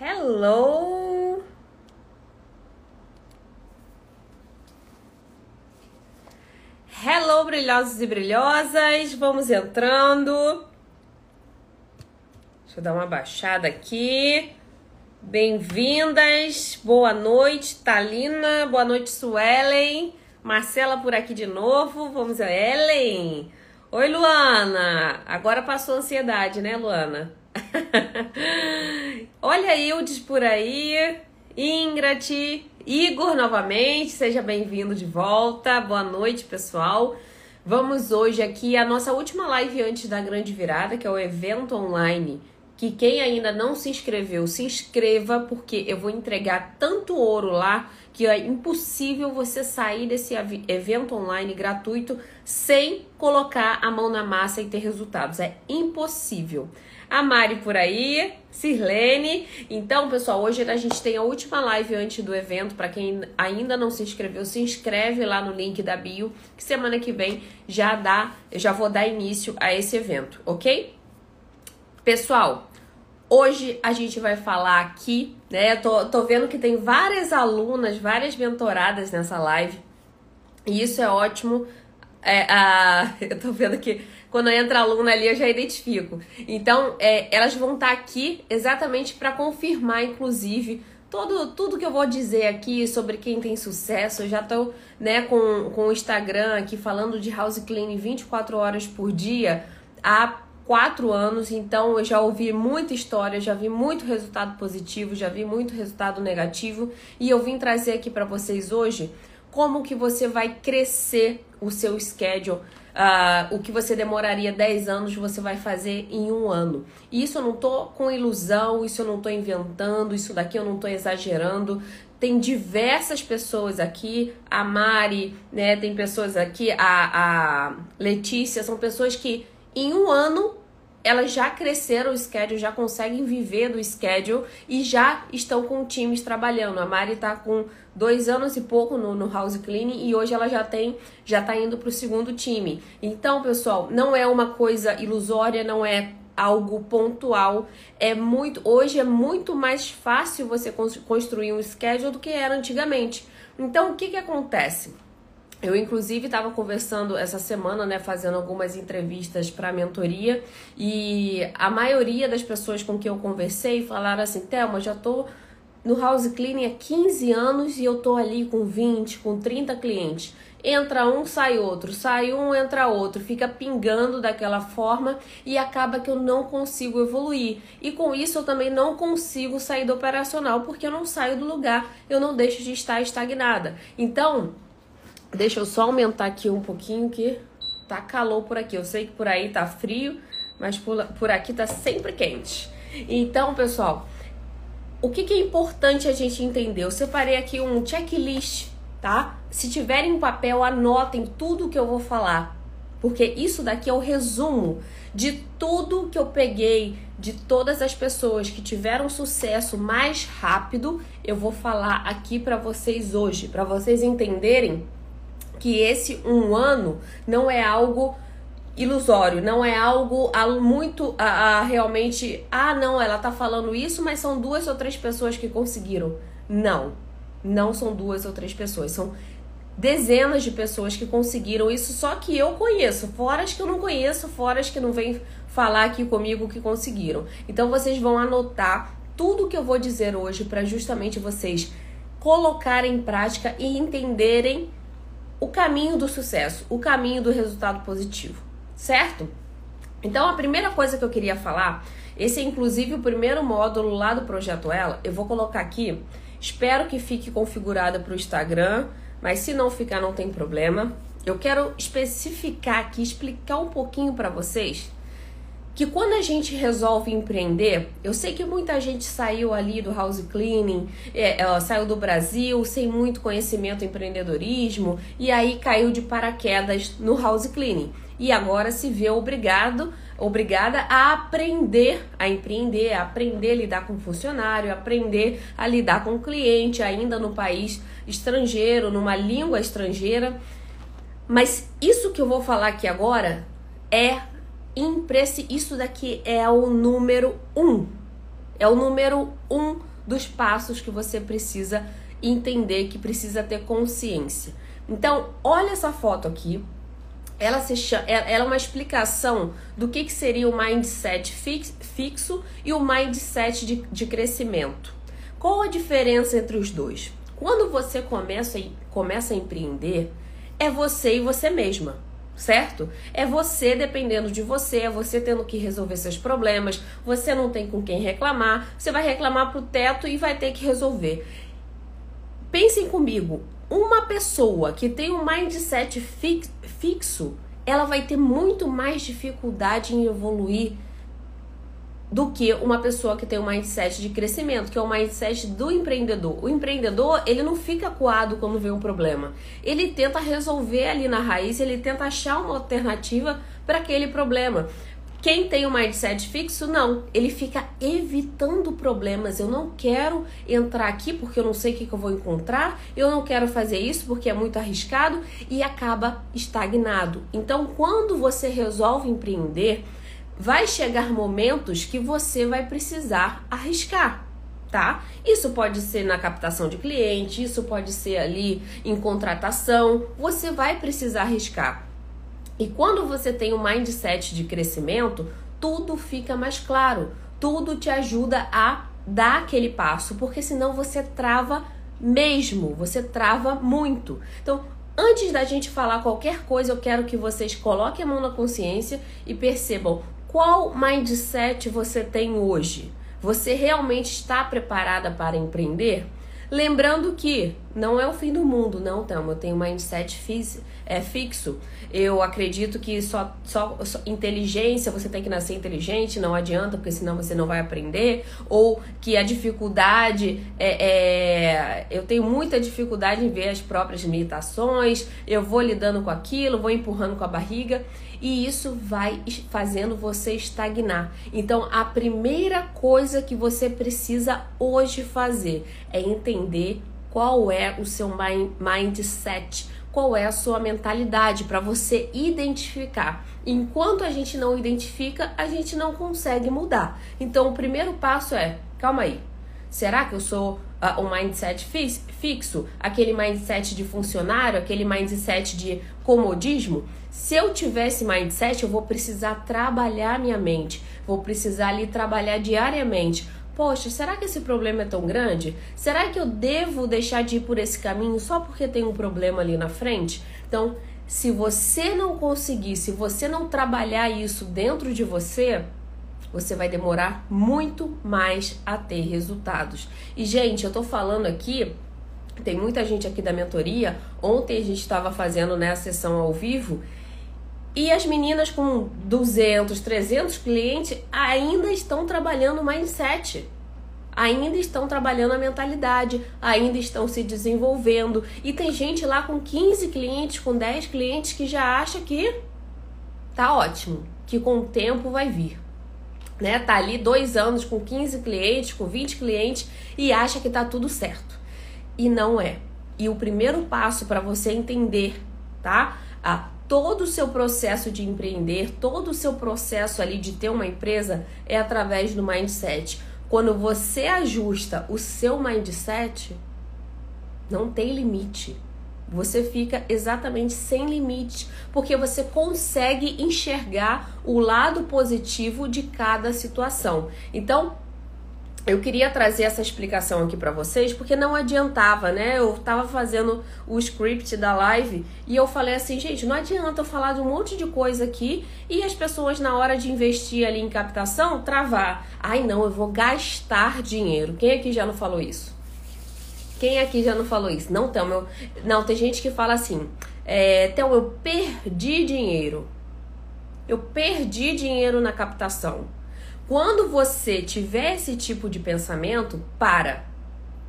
Hello! Hello, brilhosos e brilhosas! Vamos entrando. Deixa eu dar uma baixada aqui. Bem-vindas, boa noite, Talina, boa noite, Suelen, Marcela por aqui de novo, vamos a Ellen. Oi, Luana, agora passou a ansiedade, né, Luana? Olha Ildes por aí, Ingrid, Igor novamente, seja bem-vindo de volta, boa noite, pessoal. Vamos hoje aqui a nossa última live antes da grande virada, que é o evento online que quem ainda não se inscreveu, se inscreva, porque eu vou entregar tanto ouro lá que é impossível você sair desse evento online gratuito sem colocar a mão na massa e ter resultados. É impossível. A Mari por aí, Sirlene. Então, pessoal, hoje a gente tem a última live antes do evento. Para quem ainda não se inscreveu, se inscreve lá no link da bio, que semana que vem já dá, já vou dar início a esse evento, ok? Pessoal, Hoje a gente vai falar aqui, né? Tô, tô vendo que tem várias alunas, várias mentoradas nessa live. E isso é ótimo. É, a, eu tô vendo que quando entra aluna ali eu já identifico. Então, é, elas vão estar tá aqui exatamente para confirmar, inclusive, todo, tudo que eu vou dizer aqui sobre quem tem sucesso. Eu já tô né, com, com o Instagram aqui falando de house cleaning 24 horas por dia. A quatro anos, então eu já ouvi muita história, já vi muito resultado positivo, já vi muito resultado negativo e eu vim trazer aqui para vocês hoje como que você vai crescer o seu schedule. Uh, o que você demoraria 10 anos, você vai fazer em um ano. E isso eu não tô com ilusão, isso eu não tô inventando, isso daqui eu não tô exagerando. Tem diversas pessoas aqui, a Mari, né? Tem pessoas aqui, a, a Letícia, são pessoas que em um ano elas já cresceram o schedule, já conseguem viver do schedule e já estão com times trabalhando. A Mari está com dois anos e pouco no, no house cleaning e hoje ela já tem, já está indo para o segundo time. Então, pessoal, não é uma coisa ilusória, não é algo pontual. É muito, hoje é muito mais fácil você construir um schedule do que era antigamente. Então, o que que acontece? Eu, inclusive, estava conversando essa semana, né, fazendo algumas entrevistas para mentoria, e a maioria das pessoas com quem eu conversei falaram assim: Thelma, já tô no house cleaning há 15 anos e eu tô ali com 20, com 30 clientes. Entra um, sai outro, sai um, entra outro, fica pingando daquela forma e acaba que eu não consigo evoluir. E com isso eu também não consigo sair do operacional porque eu não saio do lugar, eu não deixo de estar estagnada. Então, Deixa eu só aumentar aqui um pouquinho que tá calor por aqui. Eu sei que por aí tá frio, mas por, por aqui tá sempre quente. Então, pessoal, o que, que é importante a gente entender? Eu separei aqui um checklist, tá? Se tiverem um papel, anotem tudo que eu vou falar. Porque isso daqui é o resumo de tudo que eu peguei de todas as pessoas que tiveram sucesso mais rápido, eu vou falar aqui para vocês hoje, para vocês entenderem que esse um ano não é algo ilusório, não é algo muito a, a, realmente, ah, não, ela tá falando isso, mas são duas ou três pessoas que conseguiram. Não, não são duas ou três pessoas, são dezenas de pessoas que conseguiram isso, só que eu conheço, fora as que eu não conheço, fora as que não vêm falar aqui comigo que conseguiram. Então vocês vão anotar tudo que eu vou dizer hoje para justamente vocês colocarem em prática e entenderem o caminho do sucesso, o caminho do resultado positivo, certo? Então a primeira coisa que eu queria falar, esse é inclusive o primeiro módulo lá do projeto Ela, eu vou colocar aqui. Espero que fique configurada para o Instagram, mas se não ficar não tem problema. Eu quero especificar aqui, explicar um pouquinho para vocês que quando a gente resolve empreender, eu sei que muita gente saiu ali do house cleaning, é, é, saiu do Brasil sem muito conhecimento em empreendedorismo e aí caiu de paraquedas no house cleaning e agora se vê obrigado, obrigada a aprender a empreender, a aprender a lidar com funcionário, aprender a lidar com cliente ainda no país estrangeiro, numa língua estrangeira. Mas isso que eu vou falar aqui agora é impressi... Isso daqui é o número um. É o número um dos passos que você precisa entender, que precisa ter consciência. Então, olha essa foto aqui. Ela, se chama, ela é uma explicação do que, que seria o mindset fixo e o mindset de, de crescimento. Qual a diferença entre os dois? Quando você começa, começa a empreender, é você e você mesma, certo? É você dependendo de você, é você tendo que resolver seus problemas, você não tem com quem reclamar, você vai reclamar pro teto e vai ter que resolver. Pensem comigo, uma pessoa que tem um mindset fixo, ela vai ter muito mais dificuldade em evoluir do que uma pessoa que tem um mindset de crescimento, que é o mindset do empreendedor. O empreendedor, ele não fica coado quando vê um problema. Ele tenta resolver ali na raiz, ele tenta achar uma alternativa para aquele problema. Quem tem um mindset fixo, não. Ele fica evitando problemas. Eu não quero entrar aqui porque eu não sei o que, que eu vou encontrar. Eu não quero fazer isso porque é muito arriscado e acaba estagnado. Então, quando você resolve empreender, vai chegar momentos que você vai precisar arriscar, tá? Isso pode ser na captação de cliente, isso pode ser ali em contratação, você vai precisar arriscar. E quando você tem um mindset de crescimento, tudo fica mais claro, tudo te ajuda a dar aquele passo, porque senão você trava mesmo, você trava muito. Então, antes da gente falar qualquer coisa, eu quero que vocês coloquem a mão na consciência e percebam qual mindset você tem hoje? Você realmente está preparada para empreender? Lembrando que não é o fim do mundo, não, Thelma. Eu tenho um mindset fixo, é fixo. Eu acredito que só, só, só, inteligência, você tem que nascer inteligente, não adianta, porque senão você não vai aprender. Ou que a dificuldade é, é. Eu tenho muita dificuldade em ver as próprias limitações, eu vou lidando com aquilo, vou empurrando com a barriga e isso vai fazendo você estagnar. Então, a primeira coisa que você precisa hoje fazer é entender qual é o seu mindset, qual é a sua mentalidade para você identificar. Enquanto a gente não identifica, a gente não consegue mudar. Então, o primeiro passo é: calma aí. Será que eu sou uh, um mindset fixo? Aquele mindset de funcionário, aquele mindset de comodismo? Se eu tiver esse mindset, eu vou precisar trabalhar minha mente, vou precisar ali trabalhar diariamente. Poxa, será que esse problema é tão grande? Será que eu devo deixar de ir por esse caminho só porque tem um problema ali na frente? Então, se você não conseguir, se você não trabalhar isso dentro de você, você vai demorar muito mais a ter resultados. E, gente, eu tô falando aqui, tem muita gente aqui da mentoria. Ontem a gente estava fazendo né, a sessão ao vivo e as meninas com 200, 300 clientes ainda estão trabalhando o mindset. Ainda estão trabalhando a mentalidade, ainda estão se desenvolvendo. E tem gente lá com 15 clientes, com 10 clientes que já acha que tá ótimo, que com o tempo vai vir. Né? Tá ali dois anos com 15 clientes, com 20 clientes e acha que tá tudo certo. E não é. E o primeiro passo para você entender, tá? A todo o seu processo de empreender, todo o seu processo ali de ter uma empresa é através do mindset. Quando você ajusta o seu mindset, não tem limite. Você fica exatamente sem limite, porque você consegue enxergar o lado positivo de cada situação. Então, eu queria trazer essa explicação aqui para vocês, porque não adiantava, né? Eu tava fazendo o script da live e eu falei assim, gente, não adianta eu falar de um monte de coisa aqui e as pessoas na hora de investir ali em captação travar. Ai, não, eu vou gastar dinheiro. Quem aqui já não falou isso? Quem aqui já não falou isso? Não, então, eu... não, tem gente que fala assim, é, então eu perdi dinheiro. Eu perdi dinheiro na captação. Quando você tiver esse tipo de pensamento, para.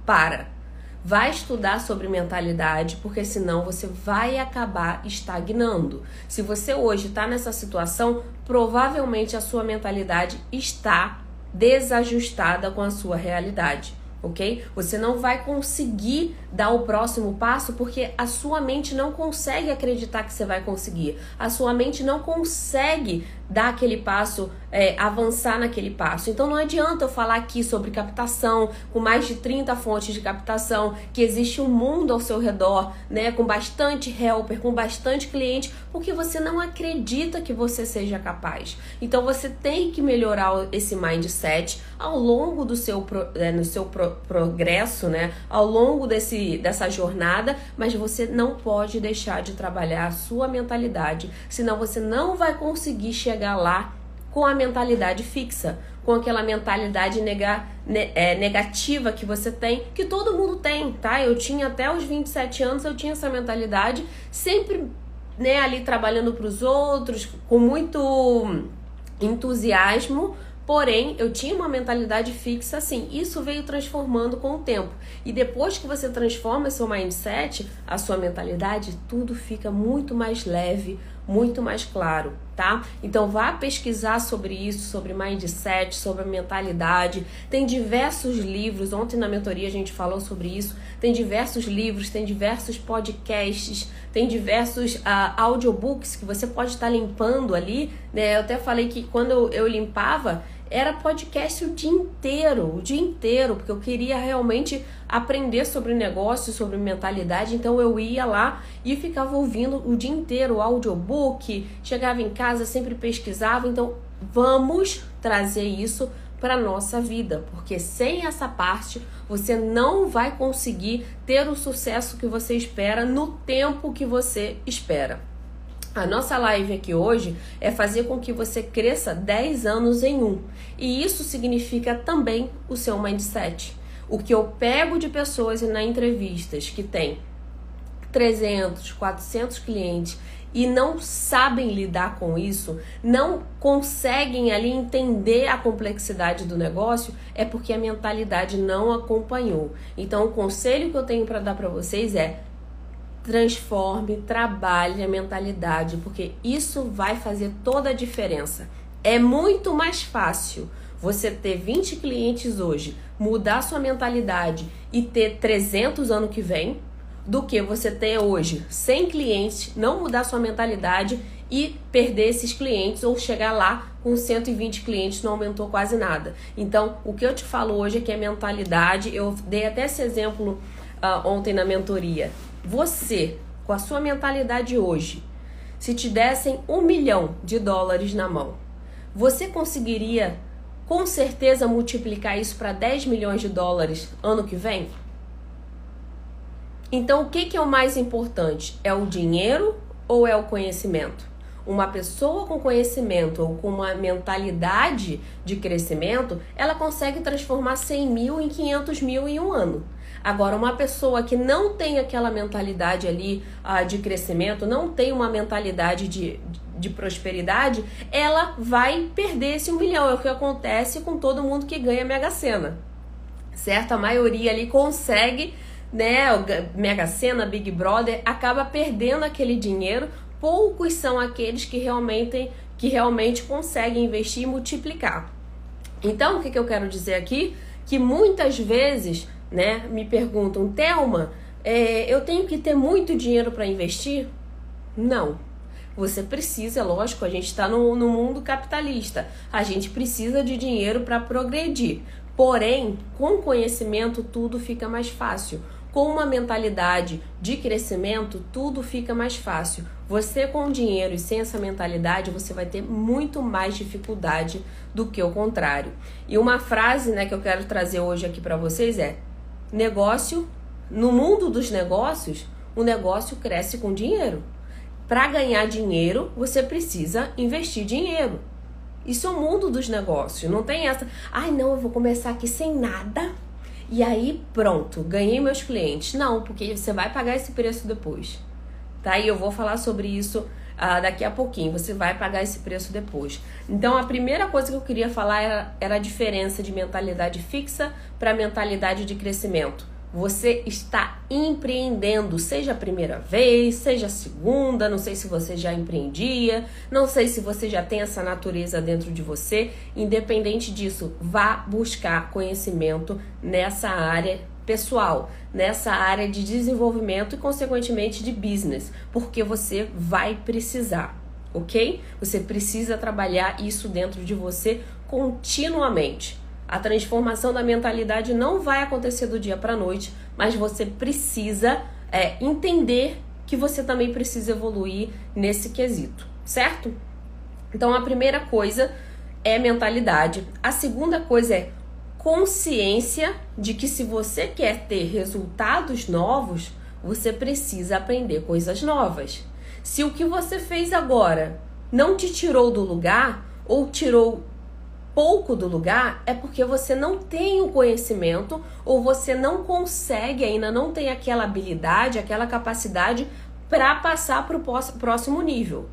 Para. Vai estudar sobre mentalidade, porque senão você vai acabar estagnando. Se você hoje está nessa situação, provavelmente a sua mentalidade está desajustada com a sua realidade ok? Você não vai conseguir dar o próximo passo porque a sua mente não consegue acreditar que você vai conseguir. A sua mente não consegue dar aquele passo, é, avançar naquele passo. Então não adianta eu falar aqui sobre captação, com mais de 30 fontes de captação, que existe um mundo ao seu redor, né, com bastante helper, com bastante cliente, porque você não acredita que você seja capaz. Então você tem que melhorar esse mindset ao longo do seu, é, no seu pro, progresso, né, ao longo desse, dessa jornada, mas você não pode deixar de trabalhar a sua mentalidade, senão você não vai conseguir chegar lá com a mentalidade fixa, com aquela mentalidade nega, ne, é, negativa que você tem, que todo mundo tem, tá? Eu tinha até os 27 anos, eu tinha essa mentalidade, sempre né, ali trabalhando para os outros, com muito entusiasmo, Porém, eu tinha uma mentalidade fixa assim. Isso veio transformando com o tempo. E depois que você transforma seu mindset, a sua mentalidade, tudo fica muito mais leve, muito mais claro, tá? Então vá pesquisar sobre isso, sobre mindset, sobre mentalidade. Tem diversos livros, ontem na mentoria a gente falou sobre isso. Tem diversos livros, tem diversos podcasts, tem diversos uh, audiobooks que você pode estar limpando ali, né? Eu até falei que quando eu limpava, era podcast o dia inteiro, o dia inteiro, porque eu queria realmente aprender sobre negócio, sobre mentalidade, então eu ia lá e ficava ouvindo o dia inteiro o audiobook, chegava em casa, sempre pesquisava, então vamos trazer isso para nossa vida, porque sem essa parte você não vai conseguir ter o sucesso que você espera no tempo que você espera. A nossa live aqui hoje é fazer com que você cresça 10 anos em um. E isso significa também o seu mindset. O que eu pego de pessoas na entrevistas que tem 300, 400 clientes e não sabem lidar com isso, não conseguem ali entender a complexidade do negócio, é porque a mentalidade não acompanhou. Então, o conselho que eu tenho para dar para vocês é transforme, trabalhe a mentalidade, porque isso vai fazer toda a diferença. É muito mais fácil você ter 20 clientes hoje, mudar sua mentalidade e ter 300 ano que vem, do que você ter hoje 100 clientes, não mudar sua mentalidade e perder esses clientes ou chegar lá com 120 clientes não aumentou quase nada. Então, o que eu te falo hoje é que é mentalidade. Eu dei até esse exemplo uh, ontem na mentoria. Você, com a sua mentalidade hoje, se te dessem um milhão de dólares na mão, você conseguiria com certeza multiplicar isso para 10 milhões de dólares ano que vem? Então, o que, que é o mais importante? É o dinheiro ou é o conhecimento? Uma pessoa com conhecimento ou com uma mentalidade de crescimento, ela consegue transformar 100 mil em 500 mil em um ano. Agora, uma pessoa que não tem aquela mentalidade ali uh, de crescimento, não tem uma mentalidade de, de prosperidade, ela vai perder esse um milhão. É o que acontece com todo mundo que ganha Mega Sena. Certo? A maioria ali consegue, né? Mega Sena, Big Brother, acaba perdendo aquele dinheiro. Poucos são aqueles que realmente, que realmente conseguem investir e multiplicar. Então, o que, que eu quero dizer aqui? Que muitas vezes né, me perguntam, Thelma, é, eu tenho que ter muito dinheiro para investir? Não. Você precisa, lógico, a gente está no, no mundo capitalista. A gente precisa de dinheiro para progredir. Porém, com conhecimento, tudo fica mais fácil. Com uma mentalidade de crescimento, tudo fica mais fácil. Você com dinheiro e sem essa mentalidade, você vai ter muito mais dificuldade do que o contrário. E uma frase, né, que eu quero trazer hoje aqui para vocês é: negócio, no mundo dos negócios, o negócio cresce com dinheiro. Para ganhar dinheiro, você precisa investir dinheiro. Isso é o mundo dos negócios. Não tem essa, ai não, eu vou começar aqui sem nada e aí pronto, ganhei meus clientes. Não, porque você vai pagar esse preço depois. Tá? E eu vou falar sobre isso ah, daqui a pouquinho. Você vai pagar esse preço depois. Então, a primeira coisa que eu queria falar era, era a diferença de mentalidade fixa para mentalidade de crescimento. Você está empreendendo, seja a primeira vez, seja a segunda, não sei se você já empreendia, não sei se você já tem essa natureza dentro de você. Independente disso, vá buscar conhecimento nessa área pessoal, nessa área de desenvolvimento e, consequentemente, de business, porque você vai precisar. ok? Você precisa trabalhar isso dentro de você continuamente. A transformação da mentalidade não vai acontecer do dia para noite, mas você precisa é, entender que você também precisa evoluir nesse quesito, certo? Então a primeira coisa é mentalidade. A segunda coisa é consciência de que se você quer ter resultados novos, você precisa aprender coisas novas. Se o que você fez agora não te tirou do lugar ou tirou pouco do lugar, é porque você não tem o conhecimento ou você não consegue ainda, não tem aquela habilidade, aquela capacidade para passar para o próximo nível.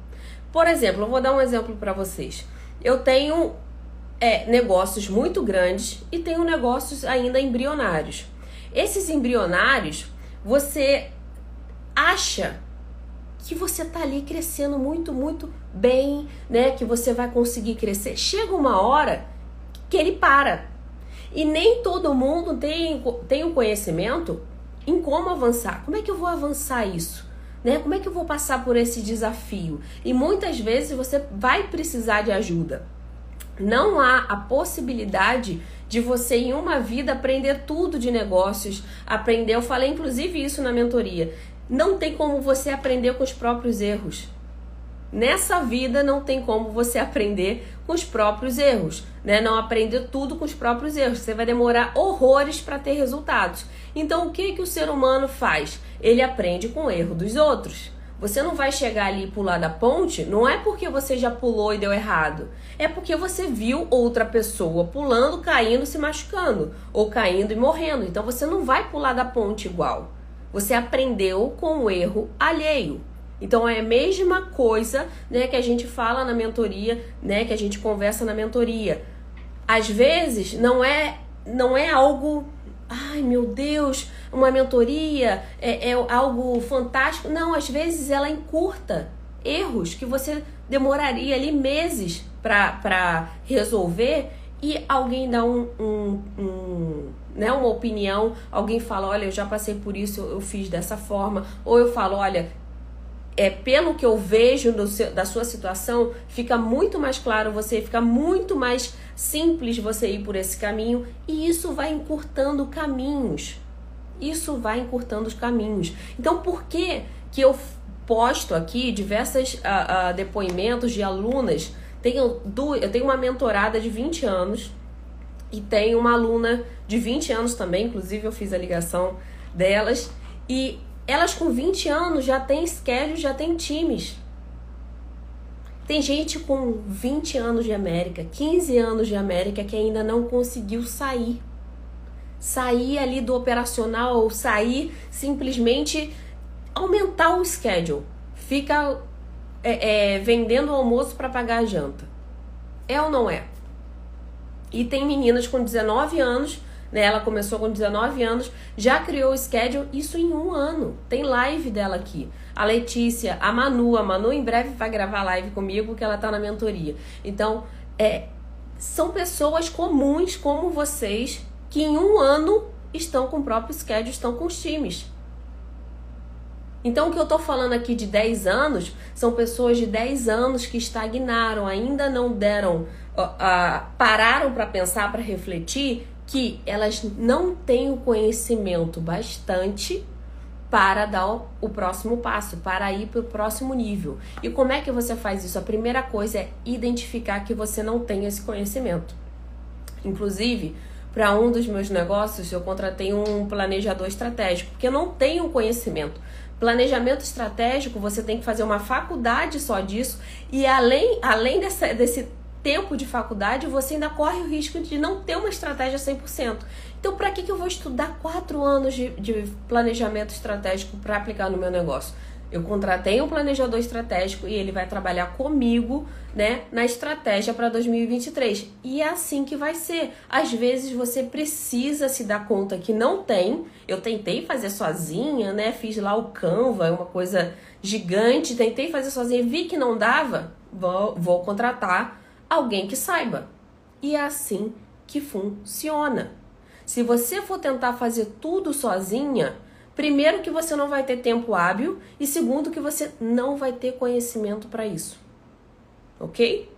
Por exemplo, eu vou dar um exemplo para vocês. Eu tenho é, negócios muito grandes e tenho negócios ainda embrionários. Esses embrionários, você acha que você tá ali crescendo muito, muito bem, né? Que você vai conseguir crescer. Chega uma hora que ele para. E nem todo mundo tem, tem o um conhecimento em como avançar. Como é que eu vou avançar isso? Né? Como é que eu vou passar por esse desafio? E muitas vezes você vai precisar de ajuda. Não há a possibilidade de você em uma vida aprender tudo de negócios, aprender, eu falei inclusive isso na mentoria, não tem como você aprender com os próprios erros. Nessa vida não tem como você aprender com os próprios erros, né? Não aprender tudo com os próprios erros. Você vai demorar horrores para ter resultados. Então, o que que o ser humano faz? Ele aprende com o erro dos outros. Você não vai chegar ali e pular da ponte, não é porque você já pulou e deu errado. É porque você viu outra pessoa pulando, caindo, se machucando, ou caindo e morrendo. Então você não vai pular da ponte igual. Você aprendeu com o erro alheio. Então é a mesma coisa, né, que a gente fala na mentoria, né, que a gente conversa na mentoria. Às vezes não é não é algo, ai meu Deus, uma mentoria é, é algo fantástico. Não, às vezes ela encurta erros que você demoraria ali meses para resolver e alguém dá um, um, um né, uma opinião, alguém fala, olha, eu já passei por isso, eu, fiz dessa forma, ou eu falo, olha, é pelo que eu vejo seu, da sua situação, fica muito mais claro você, fica muito mais simples você ir por esse caminho e isso vai encurtando caminhos. Isso vai encurtando os caminhos. Então, por que que eu posto aqui diversos uh, uh, depoimentos de alunas? Tenho, eu tenho uma mentorada de 20 anos e tem uma aluna de 20 anos também, inclusive eu fiz a ligação delas. E elas com 20 anos já têm schedule, já têm times. Tem gente com 20 anos de América, 15 anos de América que ainda não conseguiu sair. Sair ali do operacional ou sair simplesmente aumentar o schedule. Fica é, é, vendendo o almoço para pagar a janta. É ou não é? E tem meninas com 19 anos, né? Ela começou com 19 anos, já criou o schedule, isso em um ano. Tem live dela aqui. A Letícia, a Manu, a Manu em breve vai gravar live comigo, que ela tá na mentoria. Então, é, são pessoas comuns como vocês que em um ano estão com o próprio schedule, estão com os times. Então, o que eu tô falando aqui de 10 anos são pessoas de 10 anos que estagnaram, ainda não deram uh, pararam para pensar, para refletir que elas não têm o conhecimento bastante para dar o próximo passo, para ir para o próximo nível. E como é que você faz isso? A primeira coisa é identificar que você não tem esse conhecimento. Inclusive, para um dos meus negócios, eu contratei um planejador estratégico, porque eu não tenho conhecimento. Planejamento estratégico, você tem que fazer uma faculdade só disso, e além, além dessa, desse tempo de faculdade, você ainda corre o risco de não ter uma estratégia 100%. Então, para que, que eu vou estudar quatro anos de, de planejamento estratégico para aplicar no meu negócio? Eu contratei um planejador estratégico e ele vai trabalhar comigo, né, na estratégia para 2023. E é assim que vai ser. Às vezes você precisa se dar conta que não tem. Eu tentei fazer sozinha, né? Fiz lá o Canva, uma coisa gigante, tentei fazer sozinha, vi que não dava. Vou, vou contratar alguém que saiba. E é assim que funciona. Se você for tentar fazer tudo sozinha, primeiro que você não vai ter tempo hábil e segundo que você não vai ter conhecimento para isso. ok?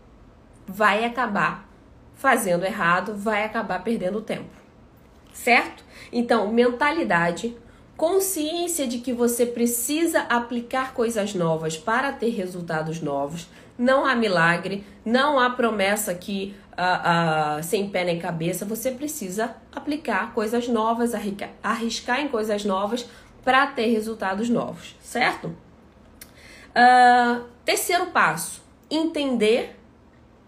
Vai acabar fazendo errado, vai acabar perdendo tempo, certo? Então, mentalidade, consciência de que você precisa aplicar coisas novas para ter resultados novos. Não há milagre, não há promessa que uh, uh, sem pé nem cabeça. Você precisa aplicar coisas novas, arriscar em coisas novas para ter resultados novos, certo? Uh, terceiro passo: entender,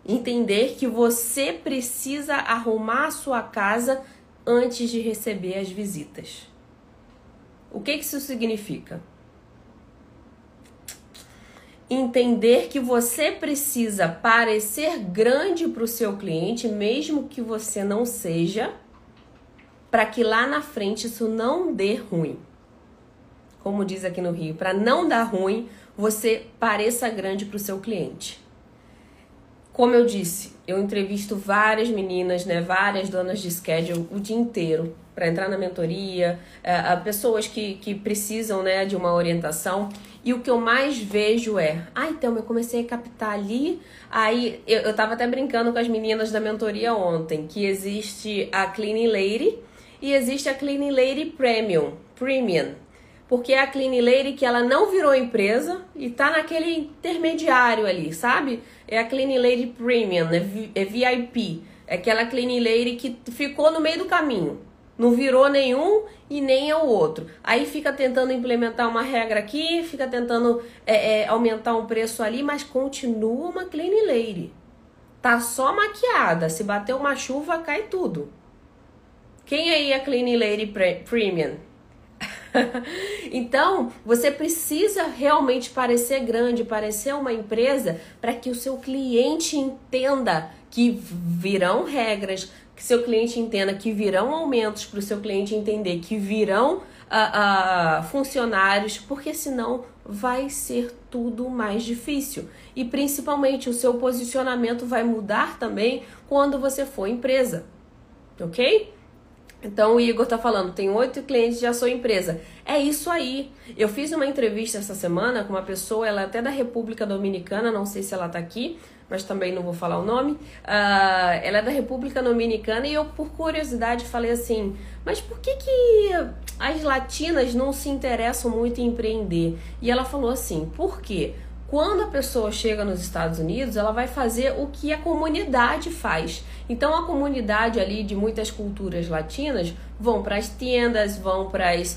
entender que você precisa arrumar a sua casa antes de receber as visitas. O que, que isso significa? Entender que você precisa parecer grande para o seu cliente, mesmo que você não seja, para que lá na frente isso não dê ruim. Como diz aqui no Rio, para não dar ruim, você pareça grande para o seu cliente. Como eu disse, eu entrevisto várias meninas, né, várias donas de schedule o dia inteiro para entrar na mentoria, é, pessoas que, que precisam né, de uma orientação. E o que eu mais vejo é, ah, então eu comecei a captar ali. Aí eu, eu tava até brincando com as meninas da mentoria ontem, que existe a Cleaning Lady e existe a Cleaning Lady Premium. Premium porque é a Clean Lady que ela não virou empresa e tá naquele intermediário ali, sabe? É a Clean Lady Premium, é, VIP. É aquela Clean Lady que ficou no meio do caminho. Não virou nenhum e nem é o outro. Aí fica tentando implementar uma regra aqui, fica tentando é, é, aumentar um preço ali, mas continua uma Clean Lady. Tá só maquiada. Se bater uma chuva, cai tudo. Quem aí é Clean Lady Premium? então, você precisa realmente parecer grande, parecer uma empresa para que o seu cliente entenda que virão regras, que seu cliente entenda que virão aumentos para o seu cliente entender que virão uh, uh, funcionários, porque senão vai ser tudo mais difícil. E principalmente o seu posicionamento vai mudar também quando você for empresa, ok? Então o Igor tá falando, tem oito clientes, já sou empresa. É isso aí. Eu fiz uma entrevista essa semana com uma pessoa, ela é até da República Dominicana, não sei se ela tá aqui, mas também não vou falar o nome. Uh, ela é da República Dominicana e eu, por curiosidade, falei assim: mas por que, que as latinas não se interessam muito em empreender? E ela falou assim: por quê? Quando a pessoa chega nos Estados Unidos, ela vai fazer o que a comunidade faz. Então, a comunidade ali de muitas culturas latinas vão para as tendas, vão para os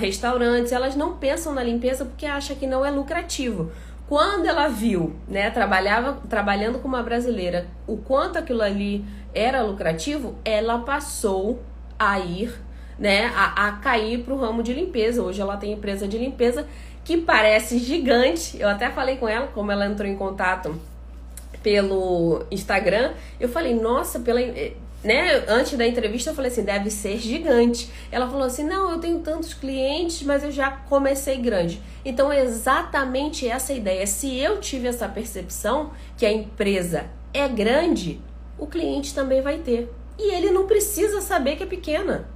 restaurantes, elas não pensam na limpeza porque acham que não é lucrativo. Quando ela viu, né, trabalhava, trabalhando com uma brasileira, o quanto aquilo ali era lucrativo, ela passou a ir, né, a, a cair para o ramo de limpeza. Hoje ela tem empresa de limpeza que parece gigante. Eu até falei com ela, como ela entrou em contato pelo Instagram, eu falei, nossa, pela né, antes da entrevista eu falei assim, deve ser gigante. Ela falou assim: "Não, eu tenho tantos clientes, mas eu já comecei grande". Então é exatamente essa ideia. Se eu tive essa percepção que a empresa é grande, o cliente também vai ter. E ele não precisa saber que é pequena.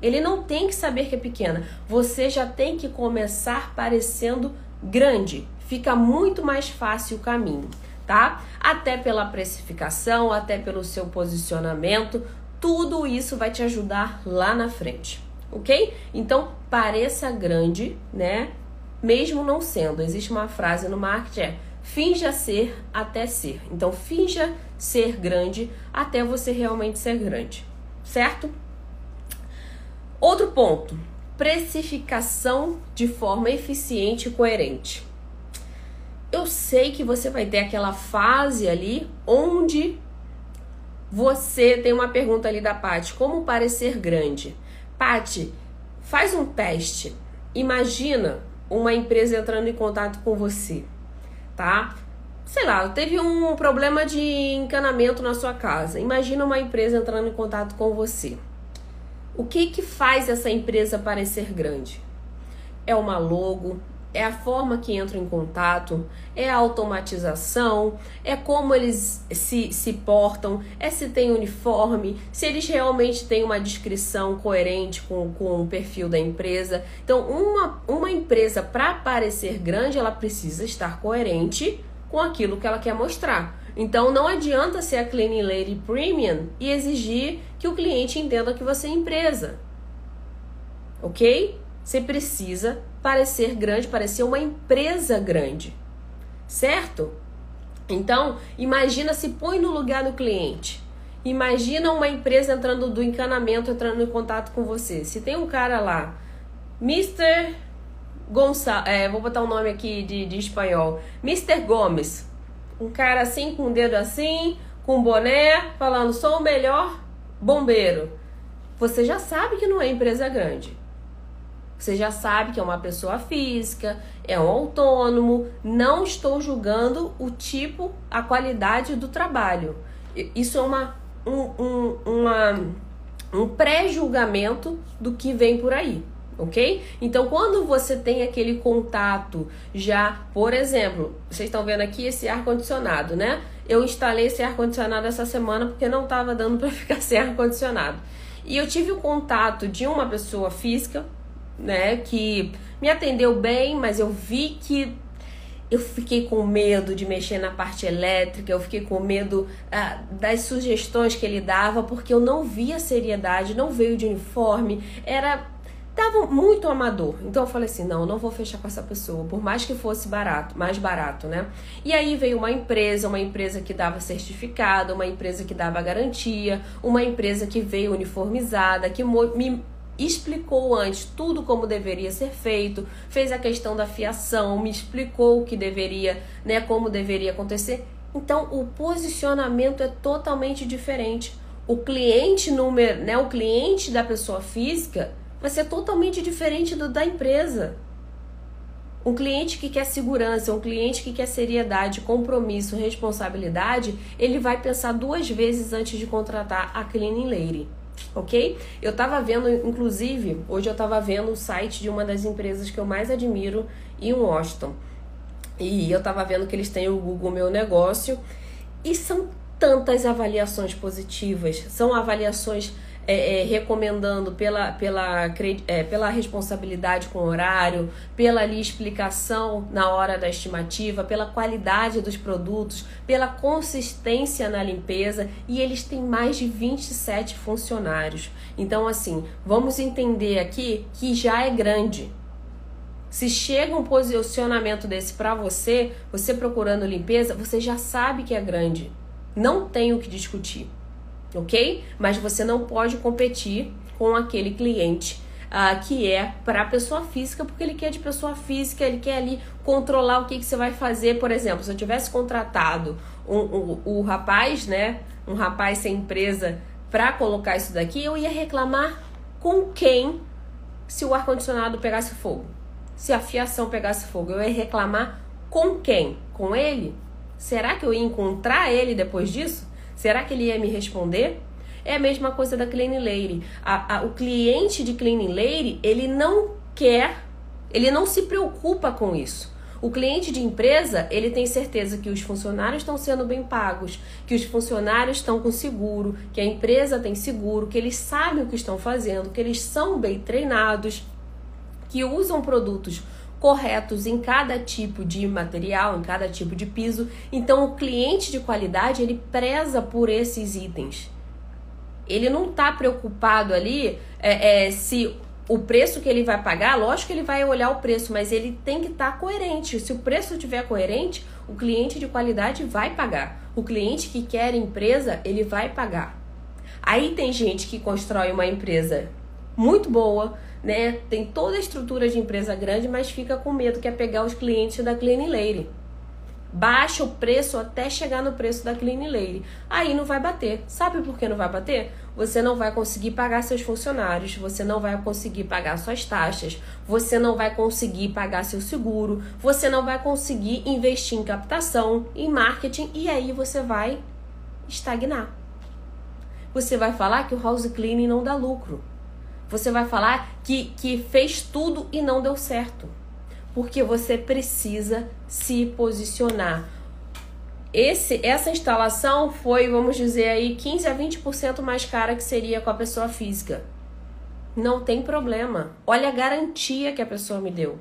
Ele não tem que saber que é pequena. Você já tem que começar parecendo grande. Fica muito mais fácil o caminho, tá? Até pela precificação, até pelo seu posicionamento, tudo isso vai te ajudar lá na frente, ok? Então, pareça grande, né? Mesmo não sendo. Existe uma frase no marketing é finja ser até ser. Então, finja ser grande até você realmente ser grande, certo? Outro ponto: precificação de forma eficiente e coerente. Eu sei que você vai ter aquela fase ali onde você tem uma pergunta ali da Paty, como parecer grande? Paty, faz um teste. Imagina uma empresa entrando em contato com você, tá? Sei lá, teve um problema de encanamento na sua casa. Imagina uma empresa entrando em contato com você. O que que faz essa empresa parecer grande? É uma logo, é a forma que entram em contato, é a automatização, é como eles se, se portam, é se tem uniforme, se eles realmente têm uma descrição coerente com, com o perfil da empresa. Então, uma, uma empresa, para parecer grande, ela precisa estar coerente com aquilo que ela quer mostrar. Então não adianta ser a Cleaning Lady Premium e exigir que o cliente entenda que você é empresa. Ok? Você precisa parecer grande, parecer uma empresa grande. Certo? Então, imagina se põe no lugar do cliente. Imagina uma empresa entrando do encanamento, entrando em contato com você. Se tem um cara lá, Mr. Gonçalves, é, vou botar o um nome aqui de, de espanhol, Mr. Gomes, um cara assim, com o dedo assim, com boné, falando, sou o melhor bombeiro. Você já sabe que não é empresa grande. Você já sabe que é uma pessoa física, é um autônomo. Não estou julgando o tipo, a qualidade do trabalho. Isso é uma, um, um, uma, um pré-julgamento do que vem por aí ok? Então, quando você tem aquele contato já, por exemplo, vocês estão vendo aqui esse ar-condicionado, né? Eu instalei esse ar-condicionado essa semana porque não estava dando para ficar sem ar-condicionado. E eu tive o contato de uma pessoa física, né, que me atendeu bem, mas eu vi que eu fiquei com medo de mexer na parte elétrica, eu fiquei com medo ah, das sugestões que ele dava, porque eu não via seriedade, não veio de uniforme, era tava muito amador. Então eu falei assim, não, não vou fechar com essa pessoa, por mais que fosse barato, mais barato, né? E aí veio uma empresa, uma empresa que dava certificado, uma empresa que dava garantia, uma empresa que veio uniformizada, que me explicou antes tudo como deveria ser feito, fez a questão da fiação, me explicou o que deveria, né, como deveria acontecer. Então o posicionamento é totalmente diferente. O cliente número, né, o cliente da pessoa física vai ser totalmente diferente do da empresa. Um cliente que quer segurança, um cliente que quer seriedade, compromisso, responsabilidade, ele vai pensar duas vezes antes de contratar a cleaning lady, ok? Eu tava vendo, inclusive, hoje eu tava vendo o site de uma das empresas que eu mais admiro em Washington. E eu tava vendo que eles têm o Google Meu Negócio e são tantas avaliações positivas, são avaliações é, é, recomendando pela, pela, é, pela responsabilidade com o horário, pela ali, explicação na hora da estimativa, pela qualidade dos produtos, pela consistência na limpeza e eles têm mais de 27 funcionários. Então, assim, vamos entender aqui que já é grande. Se chega um posicionamento desse para você, você procurando limpeza, você já sabe que é grande. Não tem o que discutir ok? Mas você não pode competir com aquele cliente uh, que é para pessoa física, porque ele quer de pessoa física, ele quer ali controlar o que, que você vai fazer. Por exemplo, se eu tivesse contratado um, um, um rapaz, né? Um rapaz sem empresa para colocar isso daqui, eu ia reclamar com quem se o ar-condicionado pegasse fogo. Se a fiação pegasse fogo, eu ia reclamar com quem? Com ele? Será que eu ia encontrar ele depois disso? Será que ele ia me responder? É a mesma coisa da Cleaning Lady. A, a, o cliente de Cleaning Lady, ele não quer, ele não se preocupa com isso. O cliente de empresa, ele tem certeza que os funcionários estão sendo bem pagos, que os funcionários estão com seguro, que a empresa tem seguro, que eles sabem o que estão fazendo, que eles são bem treinados, que usam produtos corretos em cada tipo de material, em cada tipo de piso. Então, o cliente de qualidade ele preza por esses itens. Ele não está preocupado ali é, é, se o preço que ele vai pagar, lógico que ele vai olhar o preço, mas ele tem que estar tá coerente. Se o preço estiver coerente, o cliente de qualidade vai pagar. O cliente que quer empresa, ele vai pagar. Aí tem gente que constrói uma empresa muito boa, né? Tem toda a estrutura de empresa grande, mas fica com medo que é pegar os clientes da Clean Lady. Baixa o preço até chegar no preço da Clean Lady. Aí não vai bater. Sabe por que não vai bater? Você não vai conseguir pagar seus funcionários, você não vai conseguir pagar suas taxas, você não vai conseguir pagar seu seguro, você não vai conseguir investir em captação, em marketing e aí você vai estagnar. Você vai falar que o house cleaning não dá lucro. Você vai falar que, que fez tudo e não deu certo. Porque você precisa se posicionar. Esse, essa instalação foi, vamos dizer aí, 15 a 20% mais cara que seria com a pessoa física. Não tem problema. Olha a garantia que a pessoa me deu.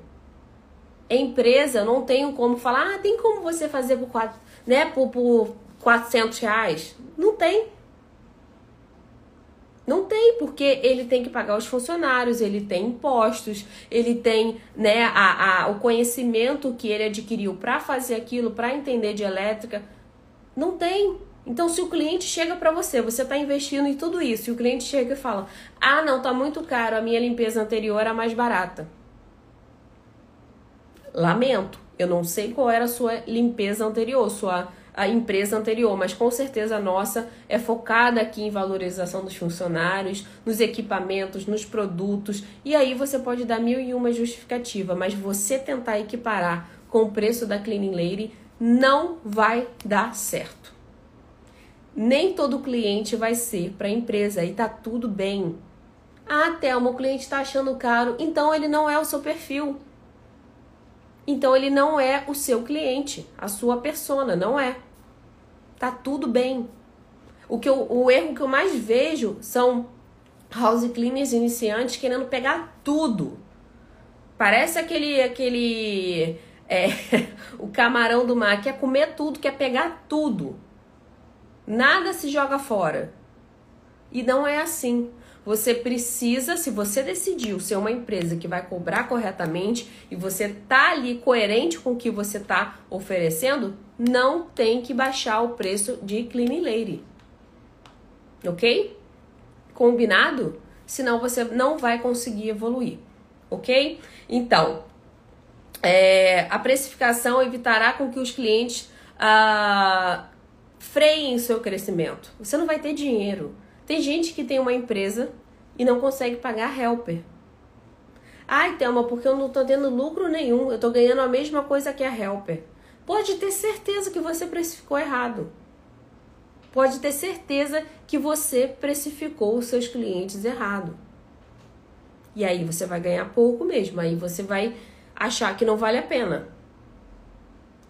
Empresa, não tenho como falar, ah, tem como você fazer por, quatro, né, por, por 400 reais? Não tem. Não tem, porque ele tem que pagar os funcionários, ele tem impostos, ele tem né, a, a, o conhecimento que ele adquiriu para fazer aquilo, para entender de elétrica. Não tem. Então, se o cliente chega para você, você está investindo em tudo isso, e o cliente chega e fala: Ah, não, tá muito caro, a minha limpeza anterior era mais barata. Lamento, eu não sei qual era a sua limpeza anterior, sua a empresa anterior, mas com certeza a nossa é focada aqui em valorização dos funcionários, nos equipamentos, nos produtos, e aí você pode dar mil e uma justificativa, mas você tentar equiparar com o preço da Cleaning Lady não vai dar certo. Nem todo cliente vai ser para a empresa e tá tudo bem. Ah, Thelma, o cliente está achando caro, então ele não é o seu perfil. Então ele não é o seu cliente, a sua persona, não é. Tá tudo bem. O, que eu, o erro que eu mais vejo são house cleaners iniciantes querendo pegar tudo. Parece aquele aquele é, o camarão do mar quer comer tudo, quer pegar tudo. Nada se joga fora. E não é assim. Você precisa, se você decidiu ser uma empresa que vai cobrar corretamente e você tá ali coerente com o que você tá oferecendo, não tem que baixar o preço de Clean Lady. Ok? Combinado? Senão você não vai conseguir evoluir. Ok? Então, é, a precificação evitará com que os clientes ah, freiem seu crescimento. Você não vai ter dinheiro. Tem gente que tem uma empresa e não consegue pagar helper. Ai, Thelma, porque eu não tô tendo lucro nenhum, eu tô ganhando a mesma coisa que a helper. Pode ter certeza que você precificou errado. Pode ter certeza que você precificou os seus clientes errado. E aí você vai ganhar pouco mesmo, aí você vai achar que não vale a pena.